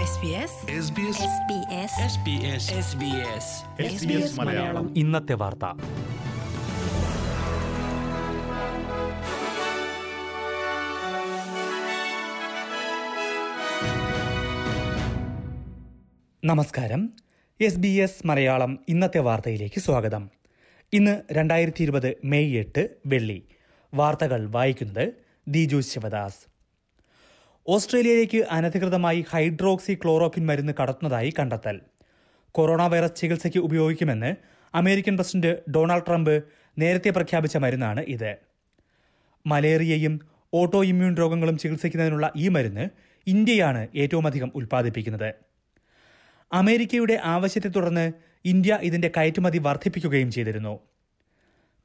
SBS SBS Malayalam. ഇന്നത്തെ വാർത്ത. നമസ്കാരം. എസ് ബി എസ് മലയാളം ഇന്നത്തെ വാർത്തയിലേക്ക് സ്വാഗതം. ഇന്ന് രണ്ടായിരത്തി ഇരുപത് മെയ് എട്ട് വെള്ളി. വാർത്തകൾ വായിക്കുന്നത് ദിജു ശിവദാസ്. ഓസ്ട്രേലിയയിലേക്ക് അനധികൃതമായി ഹൈഡ്രോക്സി ക്ലോറോക്വിൻ മരുന്ന് കടത്തുന്നതായി കണ്ടെത്തൽ. കൊറോണ വൈറസ് ചികിത്സയ്ക്ക് ഉപയോഗിക്കുമെന്ന് അമേരിക്കൻ പ്രസിഡന്റ് ഡൊണാൾഡ് ട്രംപ് നേരത്തെ പ്രഖ്യാപിച്ച മരുന്നാണ് ഇത്. മലേറിയയും ഓട്ടോ ഇമ്മ്യൂൺ രോഗങ്ങളും ചികിത്സിക്കുന്നതിനുള്ള ഈ മരുന്ന് ഇന്ത്യയാണ് ഏറ്റവും അധികം ഉൽപ്പാദിപ്പിക്കുന്നത്. അമേരിക്കയുടെ ആവശ്യത്തെ തുടർന്ന് ഇന്ത്യ ഇതിന്റെ കയറ്റുമതി വർദ്ധിപ്പിക്കുകയും ചെയ്തിരുന്നു.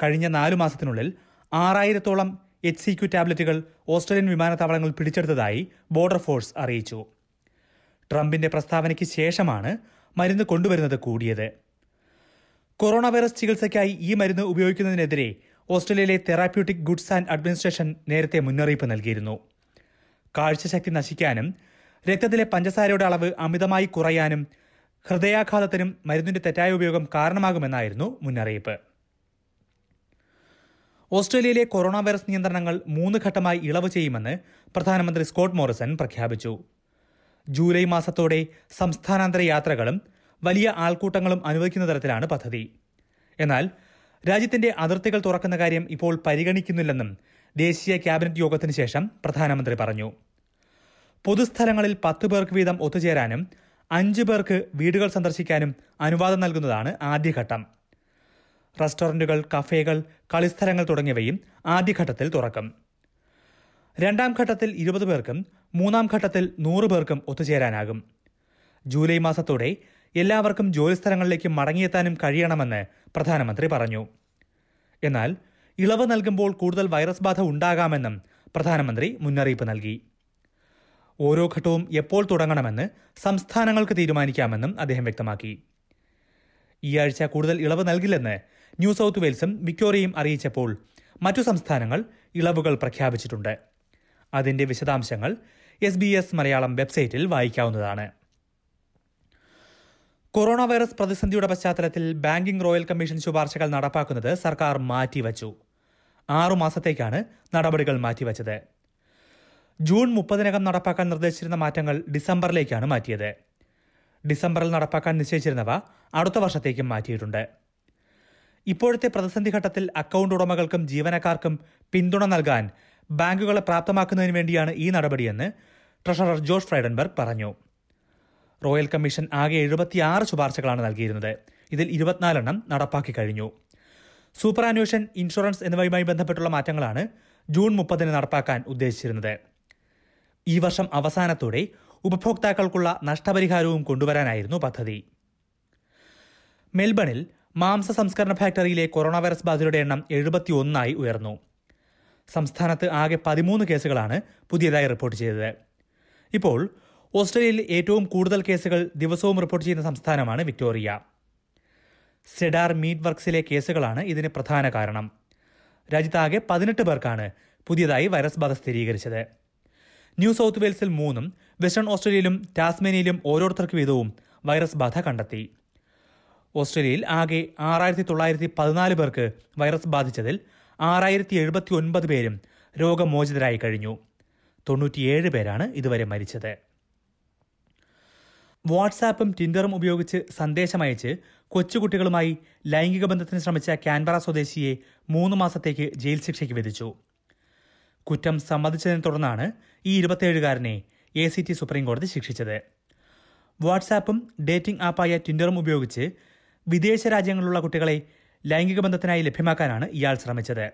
കഴിഞ്ഞ നാലു മാസത്തിനുള്ളിൽ ആറായിരത്തോളം എച്ച് സി ക്യു ടാബ്ലറ്റുകൾ ഓസ്ട്രേലിയൻ വിമാനത്താവളങ്ങൾ പിടിച്ചെടുത്തതായി ബോർഡർ ഫോഴ്സ് അറിയിച്ചു. ട്രംപിന്റെ പ്രസ്താവനയ്ക്ക് ശേഷമാണ് മരുന്ന് കൊണ്ടുവരുന്നത് കൂടിയത്. കൊറോണ വൈറസ് ചികിത്സയ്ക്കായി ഈ മരുന്ന് ഉപയോഗിക്കുന്നതിനെതിരെ ഓസ്ട്രേലിയയിലെ തെറാപ്യൂട്ടിക് ഗുഡ്സ് ആൻഡ് അഡ്മിനിസ്ട്രേഷൻ നേരത്തെ മുന്നറിയിപ്പ് നൽകിയിരുന്നു. കാഴ്ചശക്തി നശിക്കാനും രക്തത്തിലെ പഞ്ചസാരയുടെ അളവ് അമിതമായി കുറയാനും ഹൃദയാഘാതത്തിനും മരുന്നിന്റെ തെറ്റായ ഉപയോഗം കാരണമാകുമെന്നായിരുന്നു മുന്നറിയിപ്പ്. ഓസ്ട്രേലിയയിലെ കൊറോണ വൈറസ് നിയന്ത്രണങ്ങൾ മൂന്ന് ഘട്ടമായി ഇളവ് ചെയ്യുമെന്ന് പ്രധാനമന്ത്രി സ്കോട്ട് മോറിസൺ പ്രഖ്യാപിച്ചു. ജൂലൈ മാസത്തോടെ സംസ്ഥാനാന്തര യാത്രകളും വലിയ ആൾക്കൂട്ടങ്ങളും അനുവദിക്കുന്ന തരത്തിലാണ് പദ്ധതി. എന്നാൽ രാജ്യത്തിന്റെ അതിർത്തികൾ തുറക്കുന്ന കാര്യം ഇപ്പോൾ പരിഗണിക്കുന്നില്ലെന്നും ദേശീയ ക്യാബിനറ്റ് യോഗത്തിന് ശേഷം പ്രധാനമന്ത്രി പറഞ്ഞു. പൊതുസ്ഥലങ്ങളിൽ പത്ത് പേർക്ക് വീതം ഒത്തുചേരാനും അഞ്ച് പേർക്ക് വീടുകൾ സന്ദർശിക്കാനും അനുവാദം നൽകുന്നതാണ് ആദ്യഘട്ടം. റെസ്റ്റോറന്റുകൾ കഫേകൾ കളിസ്ഥലങ്ങൾ തുടങ്ങിയവയും ആദ്യഘട്ടത്തിൽ തുറക്കും. രണ്ടാം ഘട്ടത്തിൽ ഇരുപത് പേർക്കും മൂന്നാം ഘട്ടത്തിൽ നൂറ് പേർക്കും ഒത്തുചേരാനാകും. ജൂലൈ മാസത്തോടെ എല്ലാവർക്കും ജോലിസ്ഥലങ്ങളിലേക്ക് മടങ്ങിയെത്താനും കഴിയണമെന്ന് പ്രധാനമന്ത്രി പറഞ്ഞു. എന്നാൽ ഇളവ് നൽകുമ്പോൾ കൂടുതൽ വൈറസ് ബാധ ഉണ്ടാകാമെന്നും പ്രധാനമന്ത്രി മുന്നറിയിപ്പ് നൽകി. ഓരോ ഘട്ടവും എപ്പോൾ തുടങ്ങണമെന്ന് സംസ്ഥാനങ്ങൾക്ക് തീരുമാനിക്കാമെന്നും അദ്ദേഹം വ്യക്തമാക്കി. ഈ ആഴ്ച കൂടുതൽ ഇളവ് നൽകില്ലെന്ന് ന്യൂ സൗത്ത് വെയിൽസും വിക്ടോറിയയും അറിയിച്ചപ്പോൾ മറ്റു സംസ്ഥാനങ്ങൾ ഇളവുകൾ പ്രഖ്യാപിച്ചിട്ടുണ്ട്. അതിന്റെ വിശദാംശങ്ങൾ എസ് ബി എസ് മലയാളം വെബ്സൈറ്റിൽ വായിക്കാവുന്നതാണ്. കൊറോണ വൈറസ് പ്രതിസന്ധിയുടെ പശ്ചാത്തലത്തിൽ ബാങ്കിംഗ് റോയൽ കമ്മീഷൻ ശുപാർശകൾ നടപ്പാക്കുന്നത് സർക്കാർ മാറ്റിവച്ചു. ആറുമാസത്തേക്കാണ് നടപടികൾ മാറ്റിവച്ചത്. ജൂൺ മുപ്പതിനകം നടപ്പാക്കാൻ നിർദ്ദേശിച്ചിരുന്ന മാറ്റങ്ങൾ ഡിസംബറിലേക്കാണ് മാറ്റിയത്. ഡിസംബറിൽ നടപ്പാക്കാൻ നിശ്ചയിച്ചിരുന്നവ അടുത്ത വർഷത്തേക്കും മാറ്റിയിട്ടുണ്ട്. ഇപ്പോഴത്തെ പ്രതിസന്ധി ഘട്ടത്തിൽ അക്കൗണ്ട് ഉടമകൾക്കും ജീവനക്കാർക്കും പിന്തുണ നൽകാൻ ബാങ്കുകളെ പ്രാപ്തമാക്കുന്നതിന് വേണ്ടിയാണ് ഈ നടപടിയെന്ന് ട്രഷറർ ജോർജ് ഫ്രൈഡൻബർഗ് പറഞ്ഞു. റോയൽ കമ്മീഷൻ ആകെ എഴുപത്തിയാറ് ശുപാർശകളാണ് നൽകിയിരുന്നത്. ഇതിൽ ഇരുപത്തിനാലെണ്ണം നടപ്പാക്കി കഴിഞ്ഞു. സൂപ്പർ ആനുവേഷൻ ഇൻഷുറൻസ് എന്നിവയുമായി ബന്ധപ്പെട്ടുള്ള മാറ്റങ്ങളാണ് ജൂൺ മുപ്പതിന് നടപ്പാക്കാൻ ഉദ്ദേശിച്ചിരുന്നത്. ഈ വർഷം അവസാനത്തോടെ ഉപഭോക്താക്കൾക്കുള്ള നഷ്ടപരിഹാരവും കൊണ്ടുവരാനായിരുന്നു പദ്ധതി. മെൽബണിൽ മാംസ സംസ്കരണ ഫാക്ടറിയിലെ കൊറോണ വൈറസ് ബാധിതരുടെ എണ്ണം എഴുപത്തി ഒന്നായി ഉയർന്നു. സംസ്ഥാനത്ത് ആകെ പതിമൂന്ന് കേസുകളാണ് പുതിയതായി റിപ്പോർട്ട് ചെയ്തത്. ഇപ്പോൾ ഓസ്ട്രേലിയയിൽ ഏറ്റവും കൂടുതൽ കേസുകൾ ദിവസവും റിപ്പോർട്ട് ചെയ്യുന്ന സംസ്ഥാനമാണ് വിക്ടോറിയ. സെഡാർ മീറ്റ് വർക്ക്സിലെ കേസുകളാണ് ഇതിന് പ്രധാന കാരണം. രാജ്യത്താകെ പതിനെട്ട് പേർക്കാണ് പുതിയതായി വൈറസ് ബാധ സ്ഥിരീകരിച്ചത്. ന്യൂ സൗത്ത് വെയിൽസിൽ മൂന്നും വെസ്റ്റേൺ ഓസ്ട്രേലിയയിലും ടാസ്മേനിയയിലും ഓരോരുത്തർക്ക് വീതവും വൈറസ് ബാധ കണ്ടെത്തി. ഓസ്ട്രേലിയയിൽ ആകെ ആറായിരത്തി തൊള്ളായിരത്തി പതിനാല് പേർക്ക് വൈറസ് ബാധിച്ചതിൽ ആറായിരത്തി എഴുപത്തി ഒൻപത് പേരും രോഗമോചിതരായി കഴിഞ്ഞു. തൊണ്ണൂറ്റിയേഴ് പേരാണ് ഇതുവരെ മരിച്ചത്. വാട്സാപ്പും ടിൻഡറും ഉപയോഗിച്ച് സന്ദേശമയച്ച് കൊച്ചുകുട്ടികളുമായി ലൈംഗിക ബന്ധത്തിന് ശ്രമിച്ച കാൻബറ സ്വദേശിയെ മൂന്ന് മാസത്തേക്ക് ജയിൽ ശിക്ഷയ്ക്ക് വിധിച്ചു. കുറ്റം സമ്മതിച്ചതിനെ തുടർന്നാണ് ഈ ഇരുപത്തിയേഴുകാരനെ എ സി ടി സുപ്രീംകോടതി ശിക്ഷിച്ചത്. വാട്സാപ്പും ഡേറ്റിംഗ് ആപ്പായ ടിൻഡറും ഉപയോഗിച്ച് വിദേശ രാജ്യങ്ങളിലുള്ള കുട്ടികളെ ലൈംഗിക ബന്ധത്തിനായി ലഭ്യമാക്കാനാണ് ഇയാൾ ശ്രമിച്ചത്.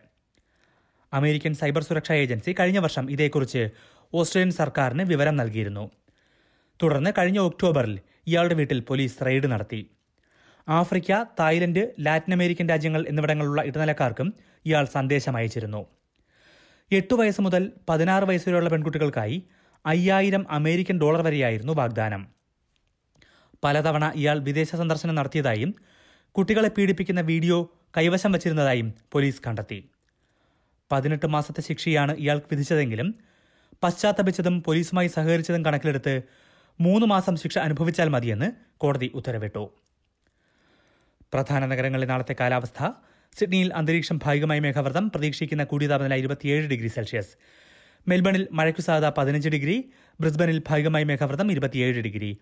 അമേരിക്കൻ സൈബർ സുരക്ഷാ ഏജൻസി കഴിഞ്ഞ വർഷം ഇതേക്കുറിച്ച് ഓസ്ട്രേലിയൻ സർക്കാരിന് വിവരം നൽകിയിരുന്നു. തുടർന്ന് കഴിഞ്ഞ ഒക്ടോബറിൽ ഇയാളുടെ വീട്ടിൽ പോലീസ് റെയ്ഡ് നടത്തി. ആഫ്രിക്ക തായ്ലൻഡ് ലാറ്റിൻ അമേരിക്കൻ രാജ്യങ്ങൾ എന്നിവിടങ്ങളിലുള്ള ഇടനിലക്കാർക്കും ഇയാൾ സന്ദേശം അയച്ചിരുന്നു. എട്ടു വയസ്സ് മുതൽ പതിനാറ് വയസ്സുവരെയുള്ള പെൺകുട്ടികൾക്കായി അയ്യായിരം അമേരിക്കൻ ഡോളർ വരെയായിരുന്നു വാഗ്ദാനം. പലതവണ ഇയാൾ വിദേശ സന്ദർശനം നടത്തിയതായും കുട്ടികളെ പീഡിപ്പിക്കുന്ന വീഡിയോ കൈവശം വച്ചിരുന്നതായും പോലീസ് കണ്ടെത്തി. പതിനെട്ട് മാസത്തെ ശിക്ഷയാണ് ഇയാൾക്ക് വിധിച്ചതെങ്കിലും പശ്ചാത്തപിച്ചതും പോലീസുമായി സഹകരിച്ചതും കണക്കിലെടുത്ത് മൂന്ന് മാസം ശിക്ഷ അനുഭവിച്ചാൽ മതിയെന്ന് കോടതി ഉത്തരവിട്ടു. പ്രധാന നഗരങ്ങളിലെ നാളത്തെ കാലാവസ്ഥ സിഡ്നിയിൽ അന്തരീക്ഷം ഭാഗികമായി മേഘാവൃതം പ്രതീക്ഷിക്കുന്ന കൂടിയ താപനില ഇരുപത്തിയേഴ് ഡിഗ്രി സെൽഷ്യസ്. മെൽബണിൽ മഴയ്ക്കു സാധ്യത പതിനഞ്ച് ഡിഗ്രി ബ്രിസ്ബനിൽ ഭാഗികമായി മേഘാവൃതം ഇരുപത്തിയേഴ് ഡിഗ്രി.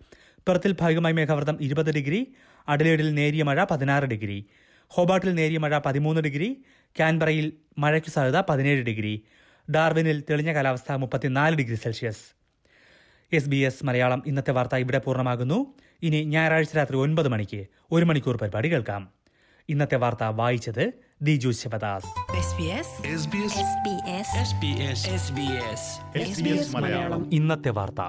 പെർത്തിൽ ഭാഗികമായി മേഘാവൃതം ഇരുപത് ഡിഗ്രി അഡലേഡിൽ നേരിയ മഴ പതിനാറ് ഡിഗ്രി. ഹോബാട്ടിൽ നേരിയ മഴ പതിമൂന്ന് ഡിഗ്രി കാൻബറയിൽ മഴയ്ക്കു സാധ്യത പതിനേഴ് ഡിഗ്രി. ഡാർവിനിൽ തെളിഞ്ഞ കാലാവസ്ഥ മുപ്പത്തിനാല് degree Celsius. S B S Malayalam ഇന്നത്തെ വാർത്ത ഇവിടെ പൂർണമാകുന്നു. ഇനി ഞായറാഴ്ച രാത്രി ഒൻപത് മണിക്ക് ഒരു മണിക്കൂർ പരിപാടി കേൾക്കാം. ഇന്നത്തെ വാർത്ത വായിച്ചത് Diju Sivadas. SBS SBS SBS SBS SBS SBS Malayalam. ഇന്നത്തെ വാർത്ത.